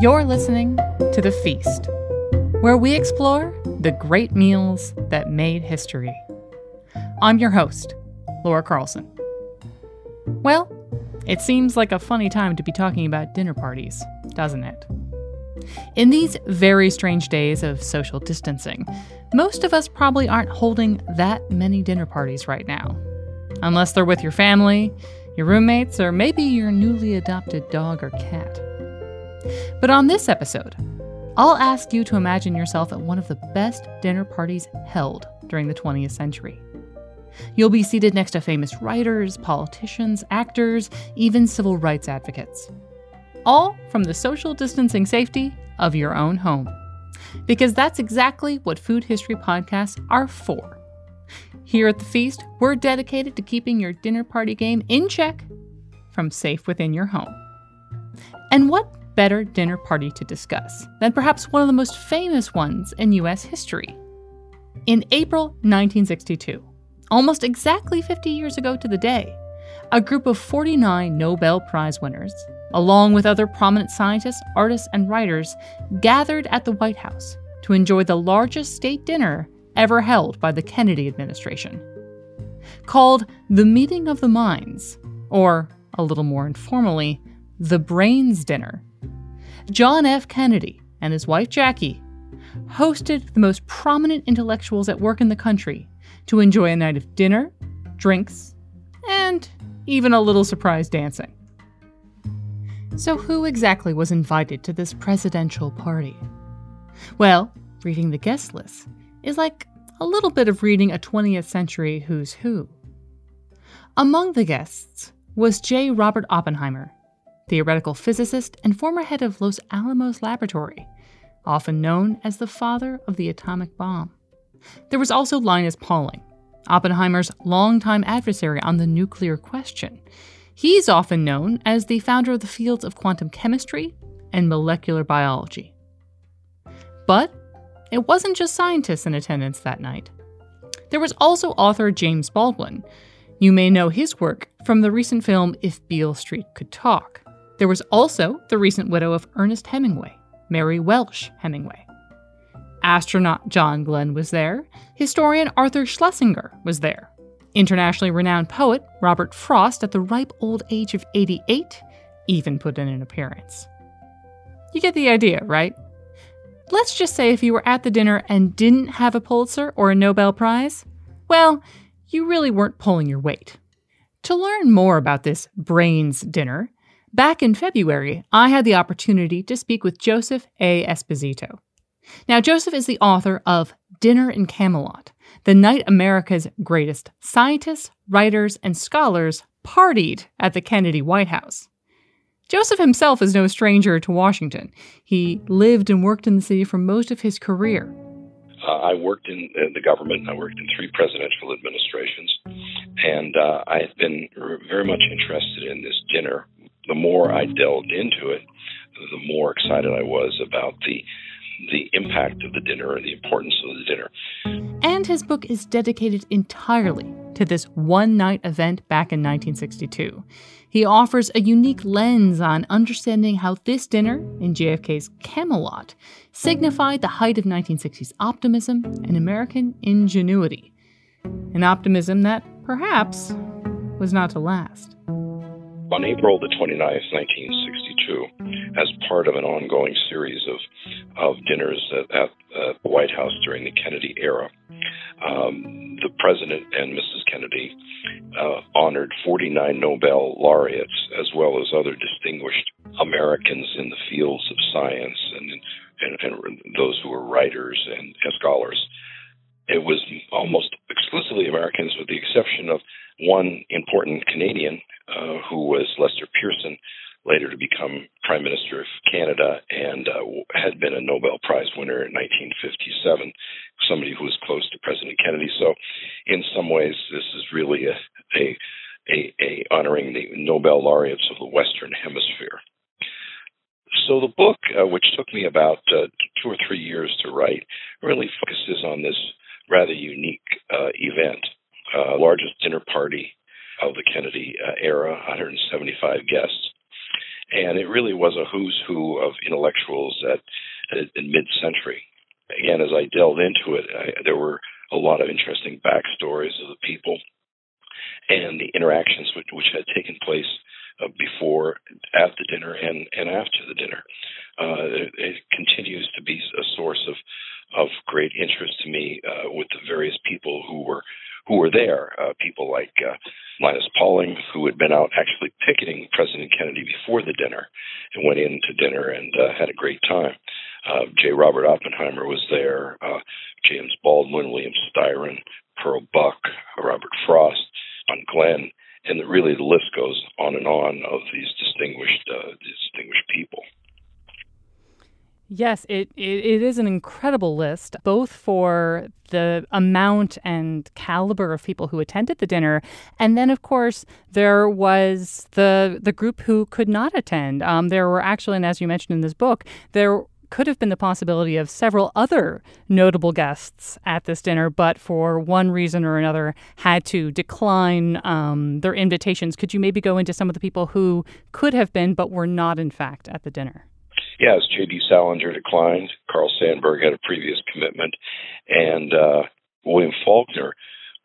You're listening to The Feast, where we explore the great meals that made history. I'm your host, Laura Carlson. Well, it seems like a funny time to be talking about dinner parties, doesn't it? In these very strange days of social distancing, most of us probably aren't holding that many dinner parties right now. Unless they're with your family, your roommates, or maybe your newly adopted dog or cat. But on this episode, I'll ask you to imagine yourself at one of the best dinner parties held during the 20th century. You'll be seated next to famous writers, politicians, actors, even civil rights advocates. All from the social distancing safety of your own home. Because that's exactly what food history podcasts are for. Here at the Feast, we're dedicated to keeping your dinner party game in check from safe within your home. And what better dinner party to discuss than perhaps one of the most famous ones in US history. In April 1962, almost exactly 50 years ago to the day, a group of 49 Nobel Prize winners, along with other prominent scientists, artists, and writers, gathered at the White House to enjoy the largest state dinner ever held by the Kennedy administration. Called the Meeting of the Minds, or a little more informally, the Brains Dinner, John F. Kennedy and his wife Jackie hosted the most prominent intellectuals at work in the country to enjoy a night of dinner, drinks, and even a little surprise dancing. So, who exactly was invited to this presidential party? Well, reading the guest list is like a little bit of reading a 20th century who's who. Among the guests was J. Robert Oppenheimer, theoretical physicist and former head of Los Alamos Laboratory, often known as the father of the atomic bomb. There was also Linus Pauling, Oppenheimer's longtime adversary on the nuclear question. He's often known as the founder of the fields of quantum chemistry and molecular biology. But it wasn't just scientists in attendance that night. There was also author James Baldwin. You may know his work from the recent film If Beale Street Could Talk. There was also the recent widow of Ernest Hemingway, Mary Welsh Hemingway. Astronaut John Glenn was there. Historian Arthur Schlesinger was there. Internationally renowned poet Robert Frost, at the ripe old age of 88, even put in an appearance. You get the idea, right? Let's just say if you were at the dinner and didn't have a Pulitzer or a Nobel Prize, well, you really weren't pulling your weight. To learn more about this brains dinner, Back in February, I had the opportunity to speak with Joseph A. Esposito. Now, Joseph is the author of Dinner in Camelot, the night America's greatest scientists, writers, and scholars partied at the Kennedy White House. Joseph himself is no stranger to Washington. He lived and worked in the city for most of his career. Uh, I worked in, in, the government. I worked in three presidential administrations, and uh, I have been very much interested in this dinner the more I delved into it, the more excited I was about the the impact of the dinner and the importance of the dinner. And his book is dedicated entirely to this one night event back in 1962. He offers a unique lens on understanding how this dinner in JFK's Camelot signified the height of 1960s optimism and American ingenuity. An optimism that perhaps was not to last. On April the 29th, 1962, as part of an ongoing series of, of dinners at, at, the White House during the Kennedy era, um, the President and Mrs. Kennedy uh, honored 49 Nobel laureates as well as other distinguished Americans in the fields of science and, and, and those who were writers and, and scholars. It was almost exclusively Americans, with the exception of one important Canadian uh, who was Lester Pearson, later to become Prime Minister of Canada and uh, had been a Nobel Prize winner in 1957, somebody who was close to President Kennedy. So, in some ways, this is really a, a, a, a honoring the Nobel laureates of the Western Hemisphere. So the book, uh, which took me about uh, two or three years to write, really focuses on this rather unique uh, event, uh, largest dinner party of the Kennedy uh, era, 175 guests, and it really was a who's who of intellectuals at, at in mid-century. Again, as I delved into it, I, there were a lot of interesting backstories of the people and the interactions which, which had taken place uh, before, at the dinner, and, and after the dinner. Uh, it, it, continues to be a source of of great interest to me uh, with the various people who were who were there. Uh, people like uh, Linus Pauling, who had been out actually picketing President Kennedy before the dinner, and went in to dinner and uh, had a great time. Uh, J. Robert Oppenheimer was there. Uh, James Baldwin, William Styron, Pearl Buck, Robert Frost, John Glenn, and really the list goes on and on of these distinguished uh, distinguished people. Yes, it, it, it is an incredible list, both for the amount and caliber of people who attended the dinner, and then of course there was the the group who could not attend. Um, there were actually, and as you mentioned in this book, there could have been the possibility of several other notable guests at this dinner, but for one reason or another had to decline um, their invitations. Could you maybe go into some of the people who could have been but were not, in fact, at the dinner? Yes, J.D. Salinger declined. Carl Sandburg had a previous commitment, and uh, William Faulkner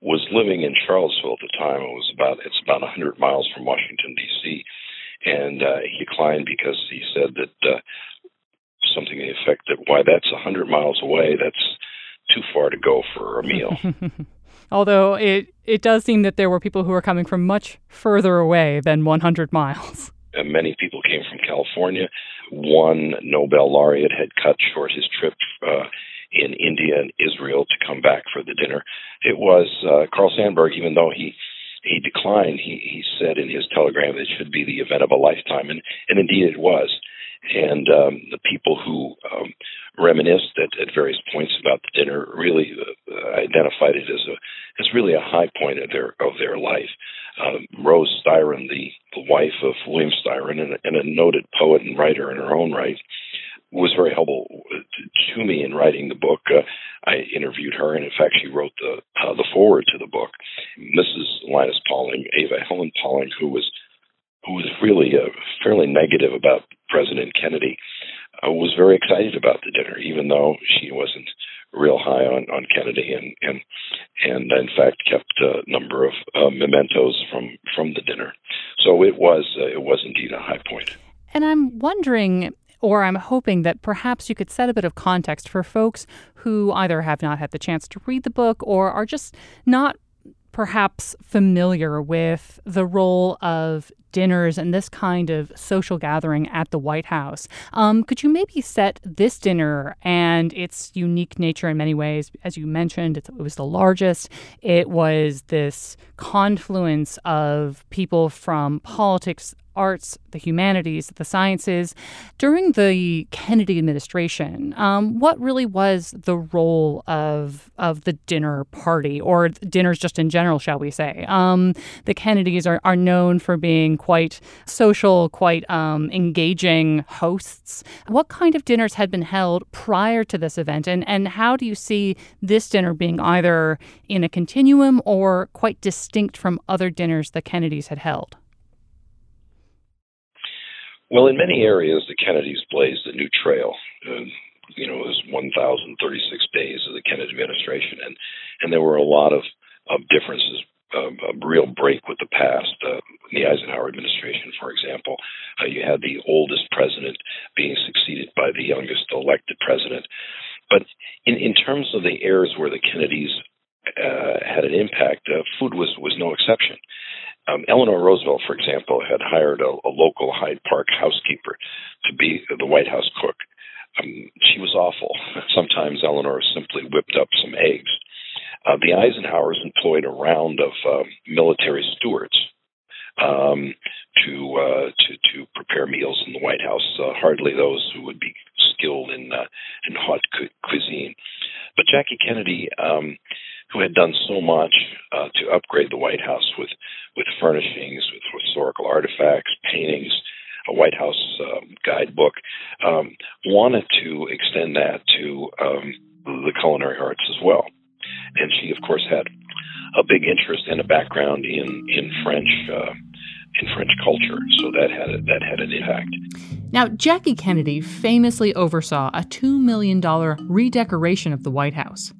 was living in Charlottesville at the time. It was about it's about 100 miles from Washington D.C. And uh, he declined because he said that uh, something to the effect that why that's a hundred miles away. That's too far to go for a meal. Although it it does seem that there were people who were coming from much further away than 100 miles. And many people came from California. One Nobel laureate had cut short his trip uh, in India and Israel to come back for the dinner. It was uh, Carl Sandburg, even though he he declined, he, he said in his telegram that it should be the event of a lifetime, and, and indeed it was and um, the people who um, reminisced at, at various points about the dinner really uh, identified it as a as really a high point of their of their life. Um, Rose Styron, the, the wife of William Styron, and, and a noted poet and writer in her own right, was very helpful to, me in writing the book. Uh, I interviewed her, and in fact, she wrote the uh, the foreword to the book. Mrs. Linus Pauling, Ava Helen Pauling, who was who was really uh, fairly negative about President Kennedy, uh, was very excited about the dinner, even though she wasn't real high on, on Kennedy, and and and in fact kept a number of uh, mementos from from the dinner. So it was uh, it was indeed a high point. And I'm wondering. Or I'm hoping that perhaps you could set a bit of context for folks who either have not had the chance to read the book or are just not perhaps familiar with the role of dinners and this kind of social gathering at the White House. Um, could you maybe set this dinner and its unique nature in many ways? As you mentioned, it was the largest. It was this confluence of people from politics, arts, the humanities, the sciences. During the Kennedy administration, um, what really was the role of of the dinner party or dinners just in general, shall we say? Um, the Kennedys are, are known for being quite social, quite um, engaging hosts. What kind of dinners had been held prior to this event, and, and how do you see this dinner being either in a continuum or quite distinct from other dinners the Kennedys had held? Well, in many areas, the Kennedys blazed a new trail. Uh, you know, it was 1,036 days of the Kennedy administration, and and there were a lot of of differences, uh, a real break with the past. Uh, the Eisenhower administration, for example, uh, you had the oldest president being succeeded by the youngest elected president. But in in terms of the eras where the Kennedys uh, had an impact, uh, food was was no exception. Um, Eleanor Roosevelt, for example, had hired a, a, local Hyde Park housekeeper to be the White House cook. Um, she was awful. Sometimes Eleanor simply whipped up some eggs. uh, the Eisenhowers employed a round of uh, military stewards um, to uh, to to prepare meals in the White House. Uh, hardly those who would be skilled in uh, in hot cu- cuisine. But Jackie Kennedy, um, who had done so much uh, to upgrade the White House with with furnishings, with historical artifacts, paintings, a White House um, guidebook, um, wanted to extend that to um, the culinary arts as well. And she, of course, had a big interest and a background in in French uh, in French culture, so that had a, that had an impact. Now, Jackie Kennedy famously oversaw a two million dollar redecoration of the White House.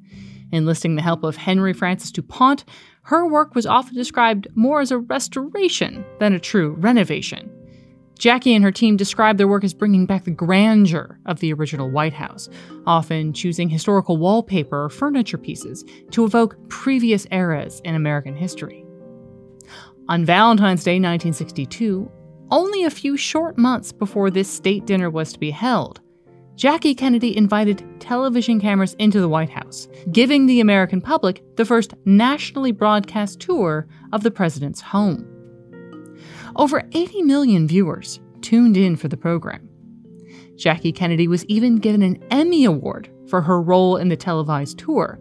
Enlisting the help of Henry Francis du Pont, her work was often described more as a restoration than a true renovation. Jackie and her team describe their work as bringing back the grandeur of the original White House, often choosing historical wallpaper or furniture pieces to evoke previous eras in American history. On Valentine's Day 1962, only a few short months before this state dinner was to be held, Jackie Kennedy invited television cameras into the White House, giving the American public the first nationally broadcast tour of the president's home. Over 80 million viewers tuned in for the program. Jackie Kennedy was even given an Emmy Award for her role in the televised tour.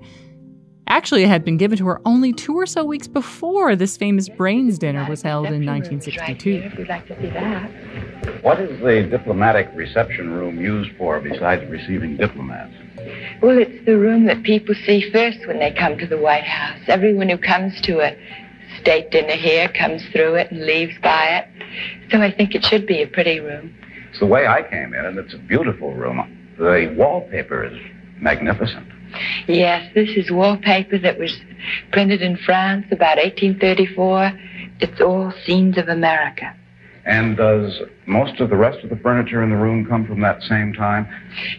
Actually, it had been given to her only two or so weeks before this famous Brains dinner was held in 1962. We'd like to see that. What is the diplomatic reception room used for besides receiving diplomats? Well, it's the room that people see first when they come to the White House. Everyone who comes to a state dinner here comes through it and leaves by it. So I think it should be a pretty room. It's the way I came in, and it's a beautiful room. The wallpaper is magnificent. Yes, this is wallpaper that was printed in France about 1834. It's all scenes of America. And does most of the rest of the furniture in the room come from that same time?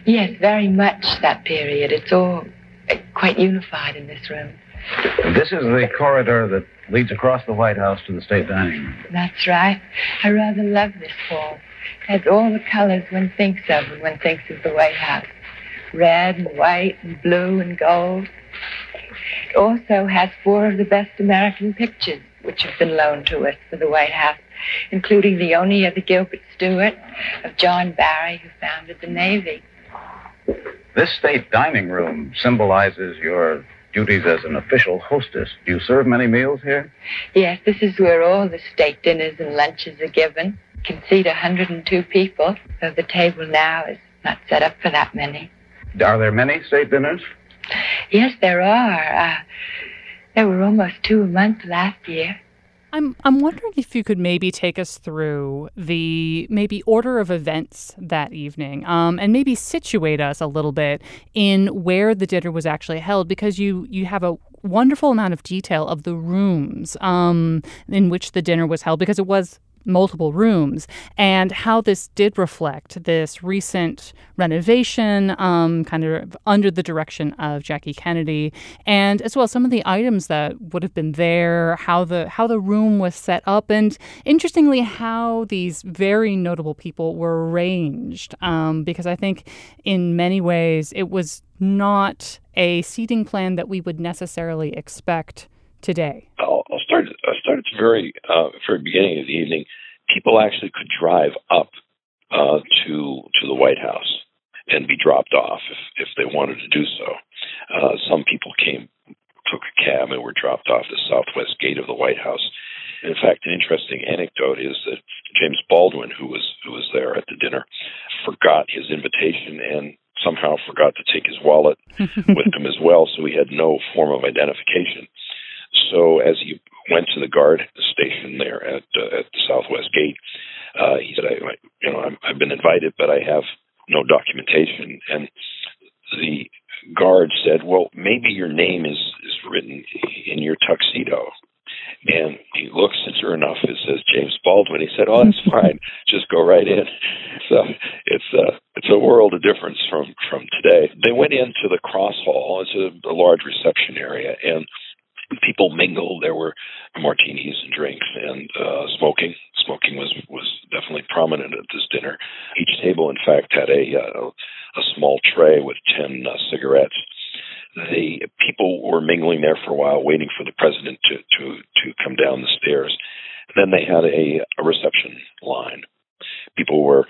Yes, very much that period. It's all uh, quite unified in this room. This is the corridor that leads across the White House to the state dining room. That's right. I rather love this hall. It has all the colors one thinks of when one thinks of the White House. Red and white and blue and gold. It also has four of the best American pictures which have been loaned to us for the White House, including the only of the Gilbert Stuart of John Barry, who founded the Navy. This state dining room symbolizes your duties as an official hostess. Do you serve many meals here? Yes, this is where all the state dinners and lunches are given. Can seat 102 people, though the table now is not set up for that many. Are there many state dinners? Yes, there are. Uh, there were almost two a month last year. I'm I'm wondering if you could maybe take us through the maybe order of events that evening, um, and maybe situate us a little bit in where the dinner was actually held, because you you have a wonderful amount of detail of the rooms um, in which the dinner was held, because it was multiple rooms, and how this did reflect this recent renovation, um, kind of under the direction of Jackie Kennedy, and as well some of the items that would have been there, how the how the room was set up, and interestingly how these very notable people were arranged. Um, because I think in many ways it was not a seating plan that we would necessarily expect today. I'll, I'll start. I'll start at the very uh, very beginning of the evening. People actually could drive up uh, to to the White House and be dropped off if if they wanted to do so. Uh, some people came, took a cab, and were dropped off the southwest gate of the White House. In fact, an interesting anecdote is that James Baldwin, who was who was there at the dinner, forgot his invitation and somehow forgot to take his wallet with him as well, so he had no form of identification. So as he went to the guard station there at uh, at the Southwest Gate, uh, he said, I, "You know, I'm, I've been invited, but I have no documentation." And the guard said, "Well, maybe your name is is written in your tuxedo." And he looks, and sure enough, it says James Baldwin. He said, "Oh, that's fine. Just go right in." So it's a it's a world of difference from from today. They went into the cross hall. It's a, a large reception area, and people mingled. There were martinis and drinks and uh, smoking. Smoking was was definitely prominent at this dinner. Each table, in fact, had a uh, a small tray with ten uh, cigarettes. they people were mingling there for a while, waiting for the president to to to come down the stairs. And then they had a, a reception line. People were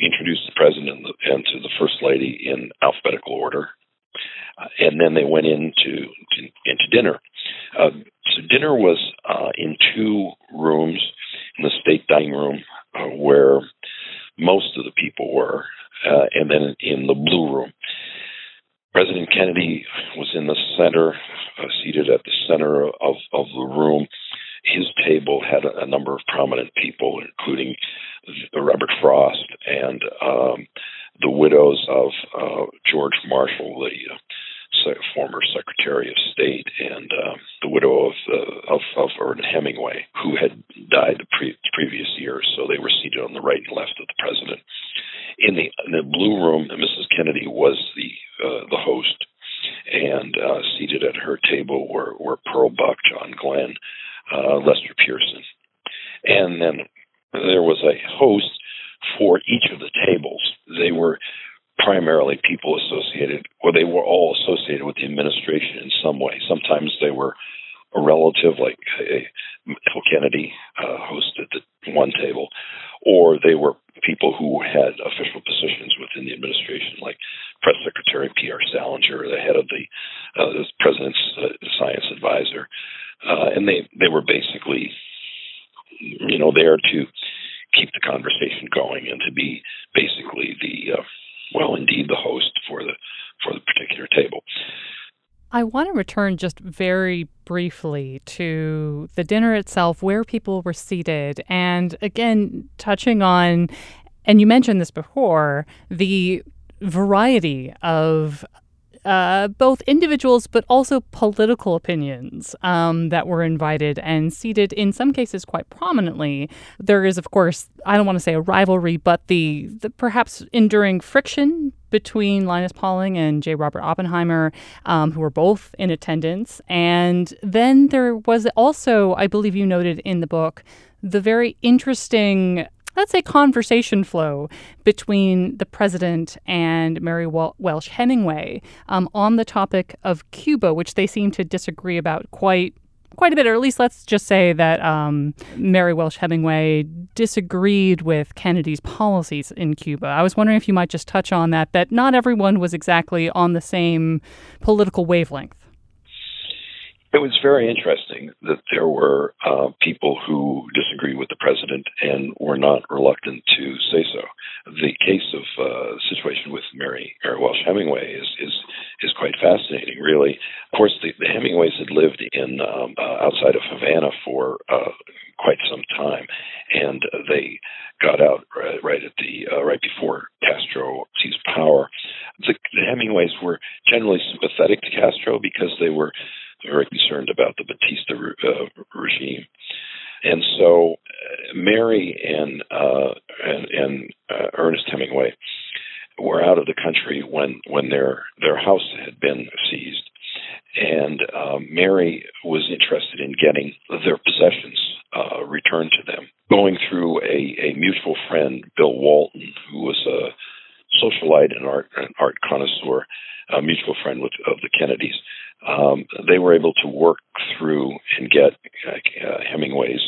introduced to the president and to the first lady in alphabetical order, uh, and then they went into to, into dinner. Uh, so dinner was uh, in two rooms in the state dining room uh, where most of the people were, uh, and then in the blue room. President Kennedy was in the center, uh, seated at the center of, of the room. His table had a, a number of prominent people, including Robert Frost and um, the widows of uh, George Marshall, the uh, former Secretary of State, and uh, the widow of, uh, of, of Ernest Hemingway, who had died the pre- previous year. So they were seated on the right and left of the president. In the in the blue room, Mrs. Kennedy was the uh, the host, and uh, seated at her table were, were Pearl Buck, John Glenn, uh, Lester Pearson, and then there was a host for each of the tables. They were primarily people associated, or they were all associated with the administration in some way. Sometimes they were a relative, like a Kennedy uh, hosted the one table, or they were people who had official positions within the administration, like Press Secretary Pierre Salinger, the head of the, uh, the president's uh, science advisor, uh, and they they were basically, you know, there to keep the conversation going and to be basically the uh, well, indeed, the host for the for the particular table. I want to return just very briefly to the dinner itself, where people were seated, and again, touching on, and you mentioned this before, the variety of uh, both individuals but also political opinions um, that were invited and seated in some cases quite prominently. There is, of course, I don't want to say a rivalry, but the, the perhaps enduring friction between Linus Pauling and J. Robert Oppenheimer, um, who were both in attendance. And then there was also, I believe you noted in the book, the very interesting let's say, conversation flow between the president and Mary Welsh Hemingway um, on the topic of Cuba, which they seem to disagree about quite quite a bit, or at least let's just say that um, Mary Welsh Hemingway disagreed with Kennedy's policies in Cuba. I was wondering if you might just touch on that, that not everyone was exactly on the same political wavelength. It was very interesting that there were uh, people who disagreed with the president and were not reluctant to say so. The case of uh, situation with Mary, Mary Welsh Hemingway is, is is quite fascinating. Really, of course, the, the Hemingways had lived in um, uh, outside of Havana for uh, quite some time, and they got out right, right at the uh, right before Castro seized power. The, the Hemingways were generally sympathetic to Castro because they were very concerned about the Batista uh, regime. And so uh, Mary and uh, and, and uh, Ernest Hemingway were out of the country when when their their house had been seized, and um, Mary was interested in getting their possessions uh, returned to them. Going through a, a mutual friend, Bill Walton, who was a socialite and art an art connoisseur, a mutual friend with, of the Kennedys um, they were able to work through and get uh, Hemingway's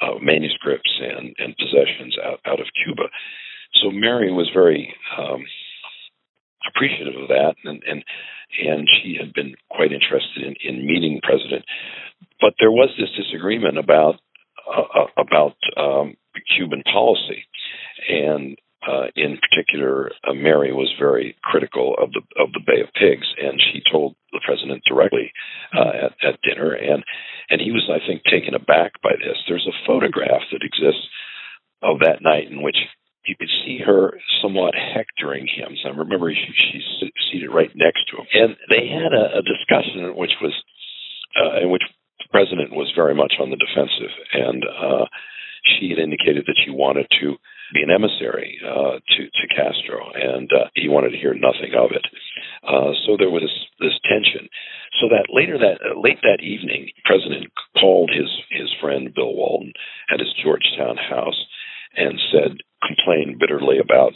uh, manuscripts and, and possessions out, out of Cuba. So Mary was very um, appreciative of that, and, and and she had been quite interested in, in meeting president. But there was this disagreement about uh, uh about um, Cuban policy, and uh, in particular, uh, Mary was very critical of the of the Bay of Pigs, and she told the president directly uh, at, at dinner, and and he was, I think, taken aback by this. There's a photograph that exists of that night in which you could see her somewhat hectoring him. So I remember she, she's seated right next to him, and they had a, a discussion which was uh, in which the president was very much on the defensive, and uh, she had indicated that she wanted to be an emissary uh, to to Castro, and uh, he wanted to hear nothing of it. Uh, so there was this, this tension. So that later that uh, late that evening, president called his his friend Bill Walton at his Georgetown house and said complained bitterly about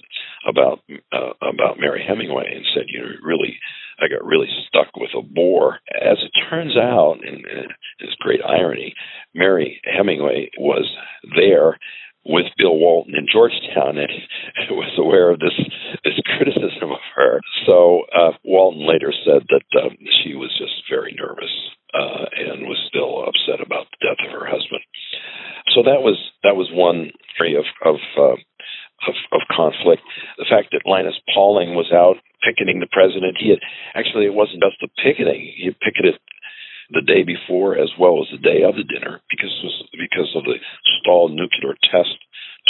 about uh, about Mary Hemingway and said, you know, really I got really stuck with a bore. As it turns out, and, and this great irony, Mary Hemingway was there with Bill Walton in Georgetown and was aware of this this criticism of her. So uh, Walton later said that um, she was just very nervous uh, and was still upset about the death of her husband. So that was that was one area of of, uh, of, of conflict. The fact that Linus Pauling was out picketing the president, he had actually it wasn't just the picketing; he picketed the day before as well as the day of the dinner because because of the stalled nuclear test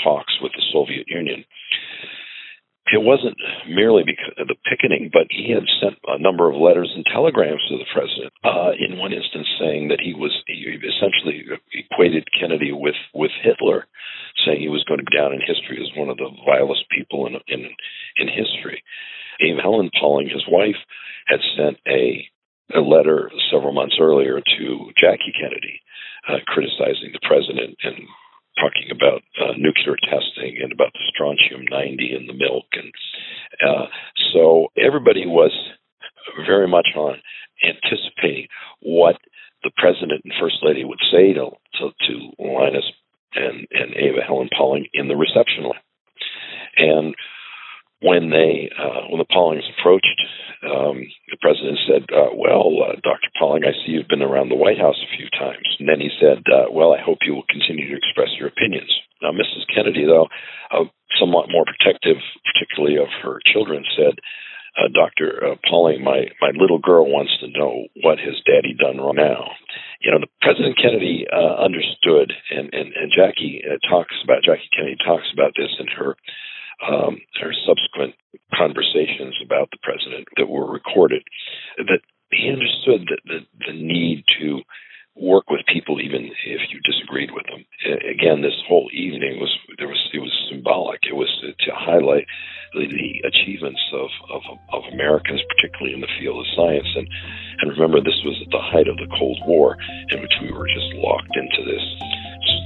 talks with the Soviet Union. It wasn't merely because of the picketing, but he had sent a number of letters and telegrams to the president. Uh, in one instance, saying that he was he essentially equated Kennedy with with Hitler, saying he was going to go down in history as one of the vilest people in in in history. Ava Helen Pauling, his wife, had sent a a letter several months earlier to Jackie Kennedy, uh, criticizing the president and talking about uh, nuclear testing and about the strontium 90 in the milk. And uh, so everybody was very much on anticipating what the president and first lady would say to, to, to Linus and, and Ava Helen Pauling in the reception line. And when they uh, when the Paulings approached, um, the president said, uh, "Well, uh, Dr. Pauling, I see you've been around the White House a few times." And then he said, uh, "Well, I hope you will continue to express your opinions." Now, Mrs. Kennedy, though somewhat more protective, particularly of her children, said, uh, "Dr. Uh, Pauling, my my little girl wants to know what has Daddy done wrong now." You know, the President Kennedy understood, and and, and Jackie talks about Jackie Kennedy talks about this in her um, or subsequent conversations about the president that were recorded, that he understood that the, the need to work with people even if you disagreed with them. Again, this whole evening was there was it was symbolic. It was to highlight the, the achievements of, of of Americans, particularly in the field of science. And and remember, this was at the height of the Cold War, in which we were just locked into this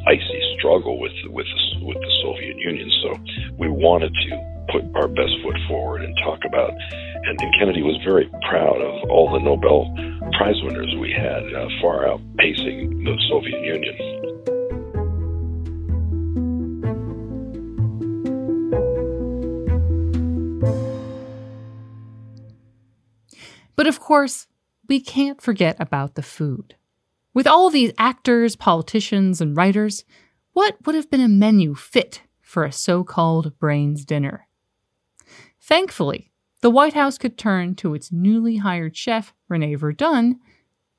icy struggle with with the, with the Soviet Union. So we wanted to put our best foot forward and talk about. And, and Kennedy was very proud of all the Nobel Prize winners we had, uh, far outpacing the Soviet Union. But of course, we can't forget about the food. With all these actors, politicians, and writers, what would have been a menu fit for a so called brains dinner? Thankfully, the White House could turn to its newly hired chef, Rene Verdon,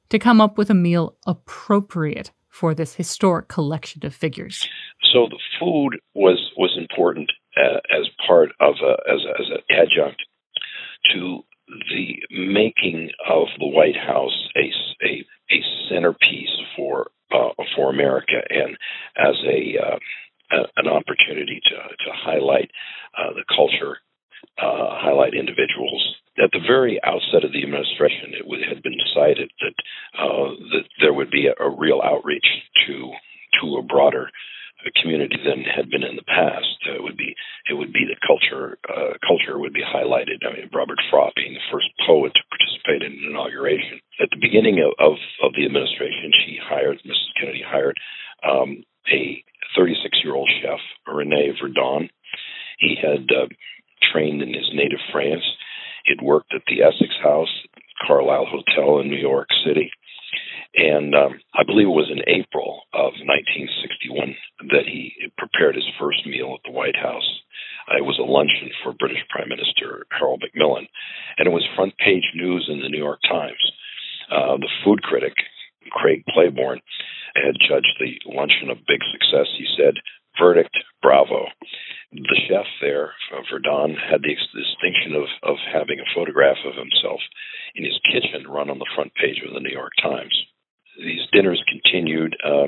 to come up with a meal appropriate for this historic collection of figures. So the food was was important uh, as part of a, as a, as an adjunct to the making of the White House a, a, a centerpiece for uh, for America and as a, uh, an opportunity to to highlight uh, the culture, uh, highlight individuals. At the very outset of the administration, it would, had been decided that uh, that there would be a, a real outreach to to a broader community than had been in the past. Uh, it would be it would be the culture uh, culture would be highlighted. I mean, Robert Frost being the first poet to participate in an inauguration. At the beginning of, of, of the administration, she hired Mrs. Kennedy hired um, a 36 year old chef, Rene Verdon. He had uh, trained in his native France. He'd worked at the Essex House, Carlyle Hotel in New York City. And um, I believe it was in April of 1961 that he prepared his first meal at the White House. Uh, it was a luncheon for British Prime Minister Harold Macmillan, and it was front page news in the New York Times. Uh, the food critic, Craig Claiborne, had judged the luncheon a big success. He said, Verdict, bravo. The chef there, Verdon, had the distinction of, of having a photograph of himself in his kitchen run on the front page of the New York Times these dinners continued. Uh,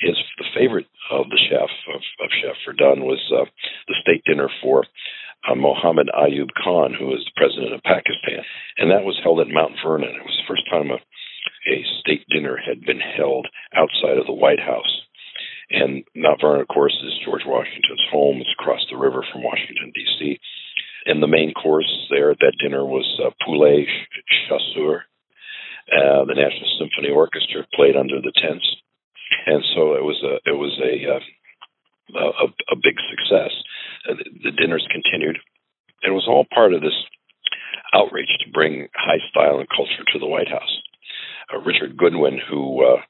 his the favorite of the chef of, of Chef Verdon was uh, the state dinner for uh, Mohammed Ayub Khan, who was the president of Pakistan, and that was held at Mount Vernon. It was the first time a, a state dinner had been held outside of the White House. And Mount Vernon, of course, is George Washington's home. It's across the river from Washington D.C. and the main course there at that dinner was uh, poulet chasseur. Uh, the National Symphony Orchestra played under the tents, and so it was a it was a uh, a, a big success. Uh, the, the dinners continued. It was all part of this outreach to bring high style and culture to the White House. Uh, Richard Goodwin, who uh,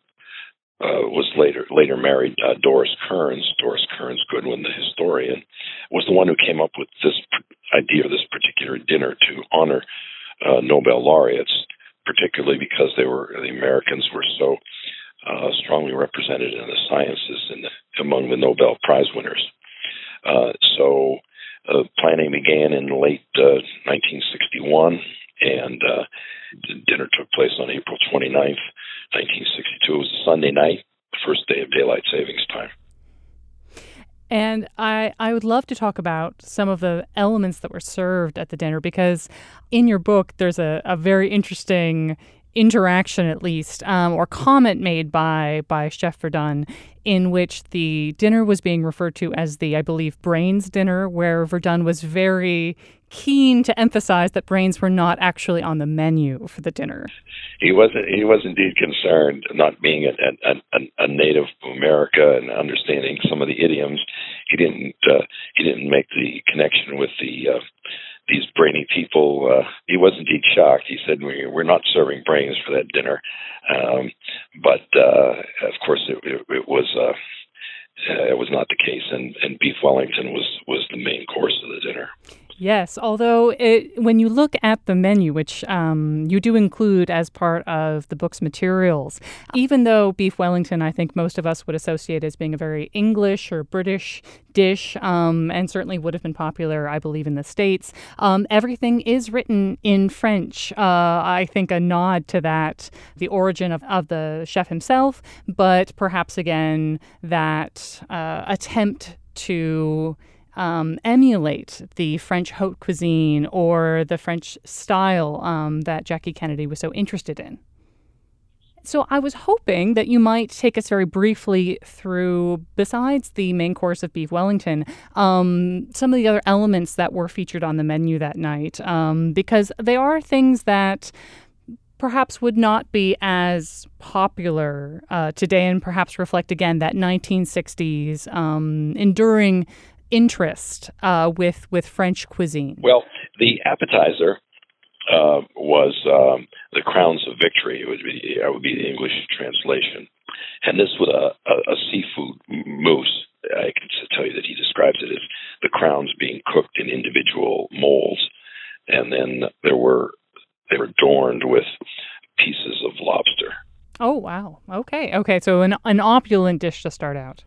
uh, was later later married uh, Doris Kearns. Doris Kearns Goodwin, the historian, was the one who came up with this idea, of this particular dinner to honor uh, Nobel laureates, particularly because they were the Americans were so uh, strongly represented in the sciences and among the Nobel Prize winners. Uh, so uh, planning began in late 1961, and uh, the dinner took place on April 29th, 1962. It was a Sunday night, the first day of daylight savings time. And I, I would love to talk about some of the elements that were served at the dinner because in your book, there's a, a very interesting interaction, at least, um, or comment made by, by Chef Verdon in which the dinner was being referred to as the, I believe, brains dinner, where Verdon was very keen to emphasize that brains were not actually on the menu for the dinner. He wasn't. He was indeed concerned, not being a, a, a native America and understanding some of the idioms. He didn't. Uh, he didn't make the connection with the. Uh, these brainy people. Uh, he was indeed shocked. He said, "We're not serving brains for that dinner," um, but uh, of course, it, it, it was. Uh, uh, it was not the case, and, and beef Wellington was was the main course of the dinner. Yes, although it, when you look at the menu, which um, you do include as part of the book's materials, even though beef Wellington, I think most of us would associate as being a very English or British dish, um, and certainly would have been popular, I believe, in the States, um, everything is written in French. Uh, I think a nod to that, the origin of, of the chef himself, but perhaps again that uh, attempt to um, emulate the French haute cuisine or the French style um, that Jackie Kennedy was so interested in. So I was hoping that you might take us very briefly through, besides the main course of beef Wellington, um, some of the other elements that were featured on the menu that night, um, because they are things that perhaps would not be as popular uh, today and perhaps reflect again that 1960s um, enduring interest uh, with with French cuisine? Well, the appetizer uh, was um, the crowns of victory. It would be it would be the English translation, and this was a, a, a seafood mousse. I can tell you that he describes it as the crowns being cooked in individual molds, and then there were they were adorned with pieces of lobster. Oh wow! Okay, okay. So an an opulent dish to start out.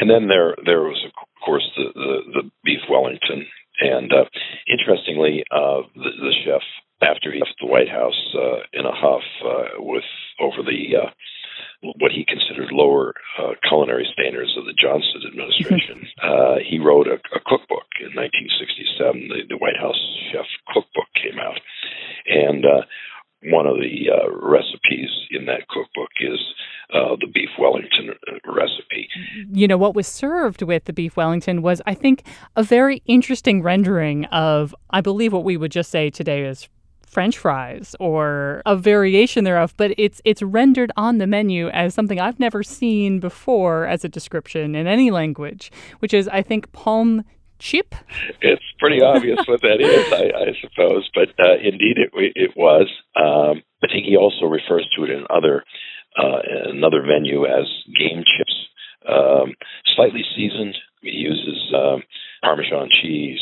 And then there there was of course the the, the beef Wellington, and uh, interestingly, uh, the, the chef after he left the White House uh, in a huff uh, with over the uh, what he considered lower uh, culinary standards of the Johnson administration. uh, he wrote a, a cookbook in 1967. The, the White House chef cookbook came out, and uh, one of the uh, recipes in that cookbook is uh, the beef Wellington recipe. You know, what was served with the beef Wellington was, I think, a very interesting rendering of, I believe, what we would just say today is French fries or a variation thereof, but it's it's rendered on the menu as something I've never seen before as a description in any language, which is I think pomme chip. It's pretty obvious what that is, I, I suppose, but uh, indeed it it was. Um, I think he also refers to it in other uh, another venue as game chips, um, slightly seasoned. He uses um, Parmesan cheese,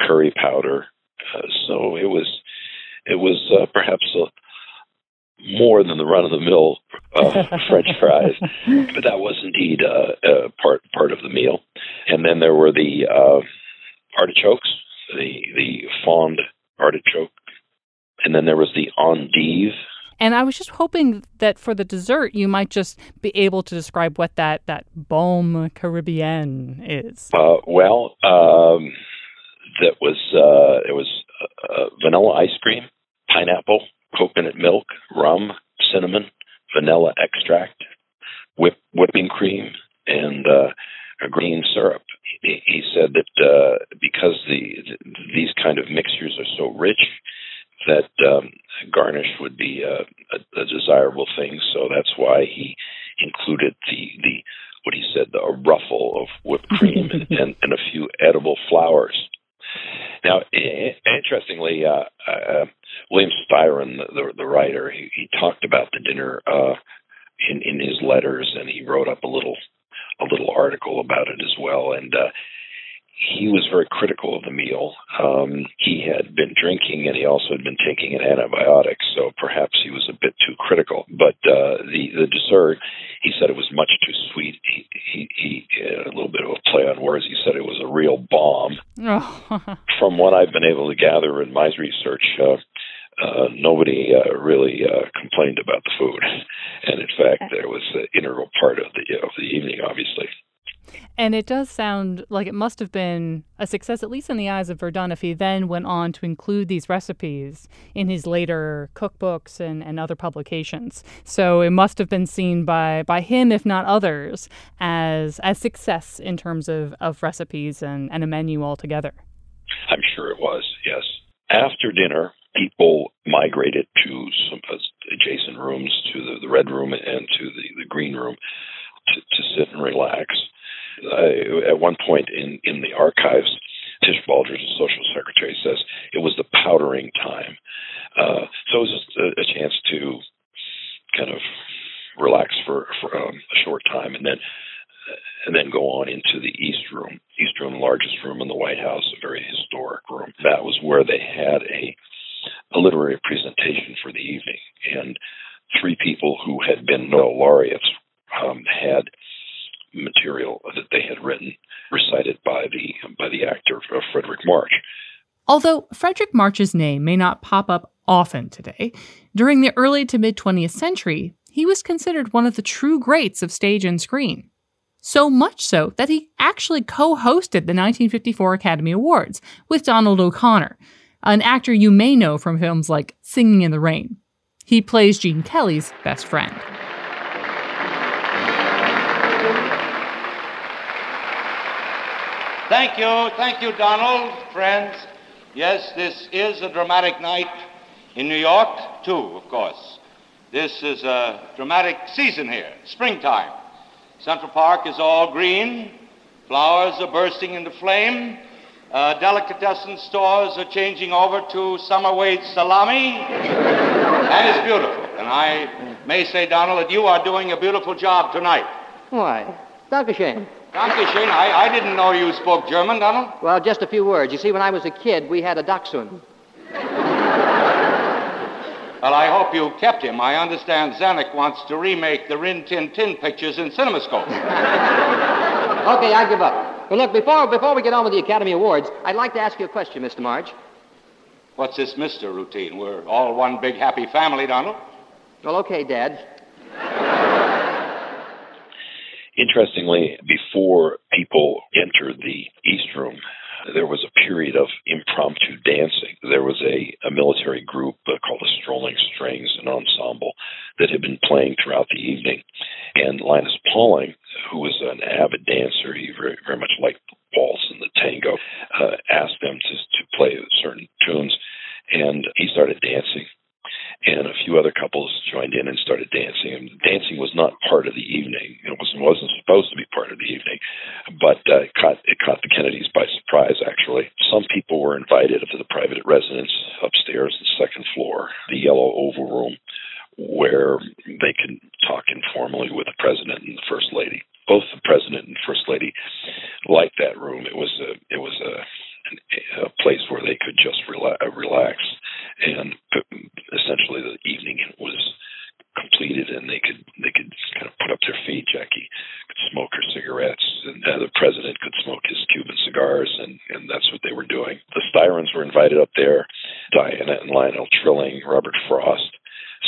curry powder. Uh, so it was it was uh, perhaps a, more than the run of the mill uh, French fries, but that was indeed uh, uh, part part of the meal. And then there were the uh, artichokes, the the fond artichoke, and then there was the endive. And I was just hoping that for the dessert, you might just be able to describe what that that bombe caribbean is. Uh, well, um, that was uh, it was uh, vanilla ice cream, pineapple, coconut milk, rum, cinnamon, vanilla extract, whip, whipping cream, and uh, green syrup. He, he said that uh, because the, the these kind of mixtures are so rich that um, garnish would be a, a, a desirable thing. So that's why he included the the what he said the, a ruffle of whipped cream and, and, and a few edible flowers. Now, interestingly, uh, uh, William Styron, the, the writer, he, he talked about the dinner uh, in in his letters, and he wrote up a little a little article about it as well. And uh, he was very critical of the meal. Um, he had been drinking and he also had been taking an antibiotic, so perhaps he was a bit too critical. But uh, the the dessert, he said it was much too sweet. He he, he a little bit of a play on words. He said it was a real bomb. Oh. From what I've been able to gather in my research. Uh, uh, nobody uh, really uh, complained about the food, and in fact, there was an integral part of the of the evening, obviously. And it does sound like it must have been a success, at least in the eyes of Verdon, if he then went on to include these recipes in his later cookbooks and, and other publications. So it must have been seen by, by him, if not others, as as success in terms of, of recipes and, and a menu altogether. I'm sure it was, yes. After dinner, people migrated to some adjacent rooms, to the, the red room and to the, the green room, to, to sit and relax. Uh, at one point in, in the archives, Tish Baldrige, the social secretary, says it was the powdering time. Uh, so it was just a, a, chance to kind of relax for, for um, a short time and then and then go on into the East Room. East Room, largest room in the White House, a very historic room. That was where they had a a literary presentation for the evening, and three people who had been Nobel laureates um, had material that they had written recited by the by the actor uh, Fredric March. Although Fredric March's name may not pop up often today, during the early to mid 20th century, he was considered one of the true greats of stage and screen. So much so that he actually co hosted the 1954 Academy Awards with Donald O'Connor, an actor you may know from films like Singing in the Rain. He plays Gene Kelly's best friend. Thank you, thank you, Donald, friends. Yes, this is a dramatic night in New York, too, of course. This is a dramatic season here, springtime. Central Park is all green, flowers are bursting into flame, uh, delicatessen stores are changing over to summer salami, and it's beautiful. And I may say, Donald, that you are doing a beautiful job tonight. Why? Dankeschön. Dankeschön. I, I didn't know you spoke German, Donald. Well, just a few words. You see, when I was a kid, we had a dachshund. Well, I hope you kept him. I understand Zanuck wants to remake the Rin Tin Tin pictures in CinemaScope. okay, I give up. Well, look, before, before we get on with the Academy Awards, I'd like to ask you a question, Mr. March. What's this Mr. routine? We're all one big happy family, Donald. Well, okay, Dad. Interestingly, before people entered the East Room, there was a period of impromptu dancing. There was a, a military group uh, called the Strolling Strings, an ensemble that had been playing throughout the evening. And Linus Pauling, who was an avid dancer, he very, very much liked the waltz and the tango, uh, asked them to, to play certain tunes. And he started dancing few other couples joined in and started dancing. And dancing was not part of the evening; it was, wasn't supposed to be part of the evening, but uh, it caught it caught the Kennedys by surprise. Actually, some people were invited to the private residence upstairs, the second floor, the Yellow Oval Room, where they could talk informally with the president and the first lady. Both the president and first lady liked that room. It was a it was a a place where they could just rela- relax and essentially the evening was completed and they could they could kind of put up their feet. Jackie could smoke her cigarettes and uh, the president could smoke his Cuban cigars and and that's what they were doing. The Styrons were invited up there. Diana and Lionel Trilling, Robert Frost.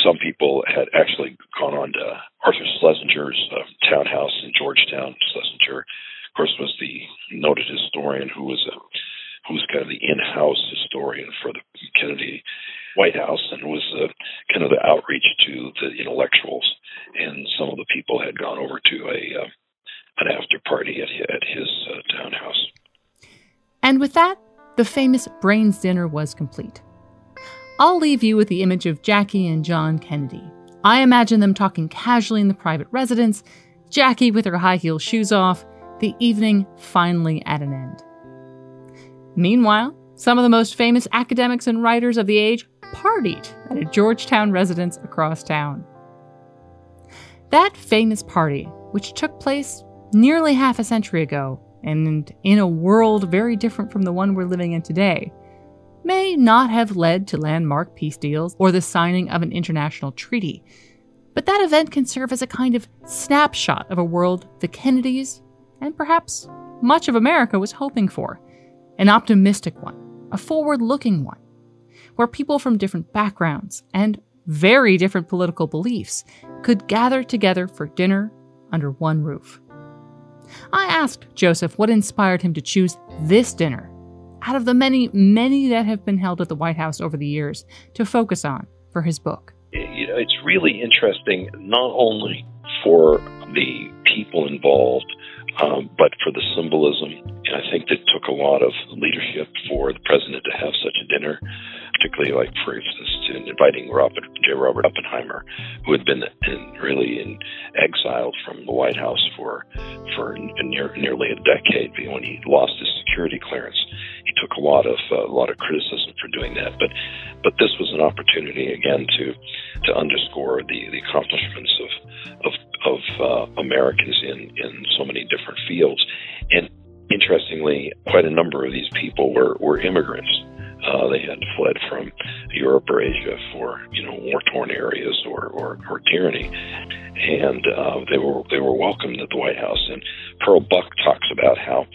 Some people had actually gone on to Arthur Schlesinger's uh, townhouse in Georgetown. Schlesinger, of course, was the noted historian who was a who was kind of the in-house historian for the Kennedy White House and was uh, kind of the outreach to the intellectuals. And some of the people had gone over to a uh, an after party at at his uh, townhouse. And with that, the famous Brains dinner was complete. I'll leave you with the image of Jackie and John Kennedy. I imagine them talking casually in the private residence, Jackie with her high heel shoes off, the evening finally at an end. Meanwhile, some of the most famous academics and writers of the age partied at a Georgetown residence across town. That famous party, which took place nearly half a century ago, and in a world very different from the one we're living in today, may not have led to landmark peace deals or the signing of an international treaty. But that event can serve as a kind of snapshot of a world the Kennedys, and perhaps much of America, was hoping for an optimistic one, a forward looking one, where people from different backgrounds and very different political beliefs could gather together for dinner under one roof. I asked Joseph what inspired him to choose this dinner out of the many, many that have been held at the White House over the years to focus on for his book. You know, it's really interesting not only for the people involved, um, but for the symbolism. And I think that took a lot of leadership for the president to have such a dinner particularly like, for instance, to inviting Robert, J. Robert Oppenheimer, who had been in, really in exiled from the White House for for near, nearly a decade when he lost his security clearance. He took a lot of uh, a lot of criticism for doing that, but but this was an opportunity again to to underscore the the accomplishments of of of uh, Americans in in so many different fields, and interestingly, quite a number of these people were were immigrants uh, they had fled from Europe or Asia for you know war torn areas or, or, or tyranny, and uh, they were they were welcomed at the White House. And Pearl Buck talks about how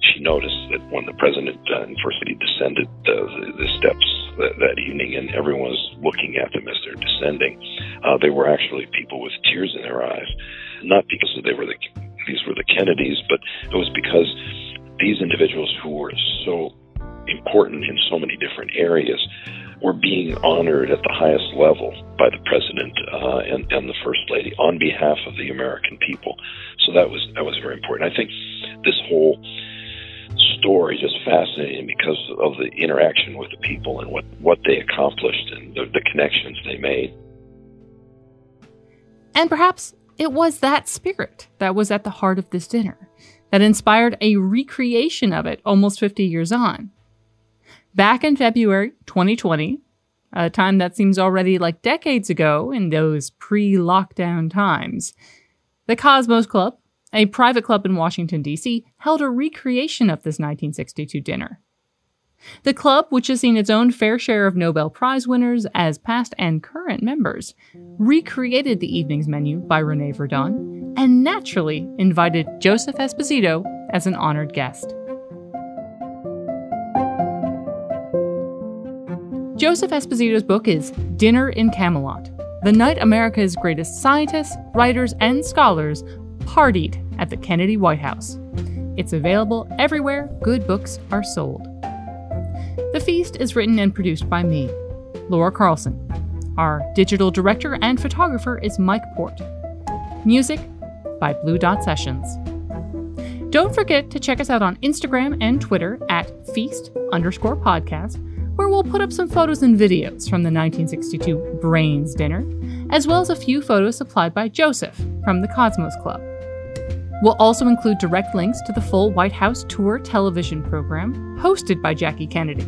she noticed that when the president uh, first he descended the, the, the steps that, that evening, and everyone was looking at them as they're descending, uh, they were actually people with tears in their eyes, not because they were the these were the Kennedys, but it was because these individuals who were so important in so many different areas were being honored at the highest level by the president uh, and, and the first lady on behalf of the American people. So that was that was very important. I think this whole story just fascinating because of the interaction with the people and what, what they accomplished and the, the connections they made. And perhaps it was that spirit that was at the heart of this dinner that inspired a recreation of it almost 50 years on. Back in February 2020, a time that seems already like decades ago in those pre lockdown times, the Cosmos Club, a private club in Washington, D.C., held a recreation of this 1962 dinner. The club, which has seen its own fair share of Nobel Prize winners as past and current members, recreated the evening's menu by Rene Verdon and naturally invited Joseph Esposito as an honored guest. Joseph Esposito's book is Dinner in Camelot The Night America's Greatest Scientists, Writers, and Scholars Partied at the Kennedy White House. It's available everywhere good books are sold. The Feast is written and produced by me, Laura Carlson. Our digital director and photographer is Mike Port. Music by Blue Dot Sessions. Don't forget to check us out on Instagram and Twitter at feast underscore podcast where we'll put up some photos and videos from the 1962 Brains dinner, as well as a few photos supplied by Joseph from the Cosmos Club. We'll also include direct links to the full White House tour television program hosted by Jackie Kennedy.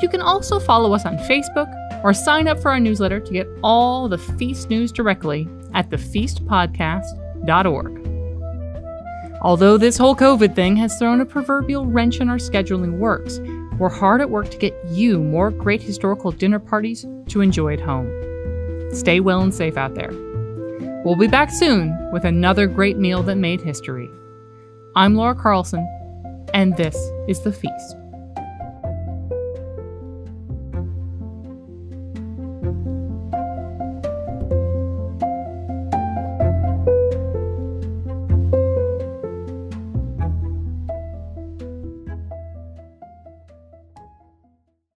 You can also follow us on Facebook or sign up for our newsletter to get all the feast news directly at thefeastpodcast.org. Although this whole COVID thing has thrown a proverbial wrench in our scheduling works, we're hard at work to get you more great historical dinner parties to enjoy at home. Stay well and safe out there. We'll be back soon with another great meal that made history. I'm Laura Carlson, and this is The Feast.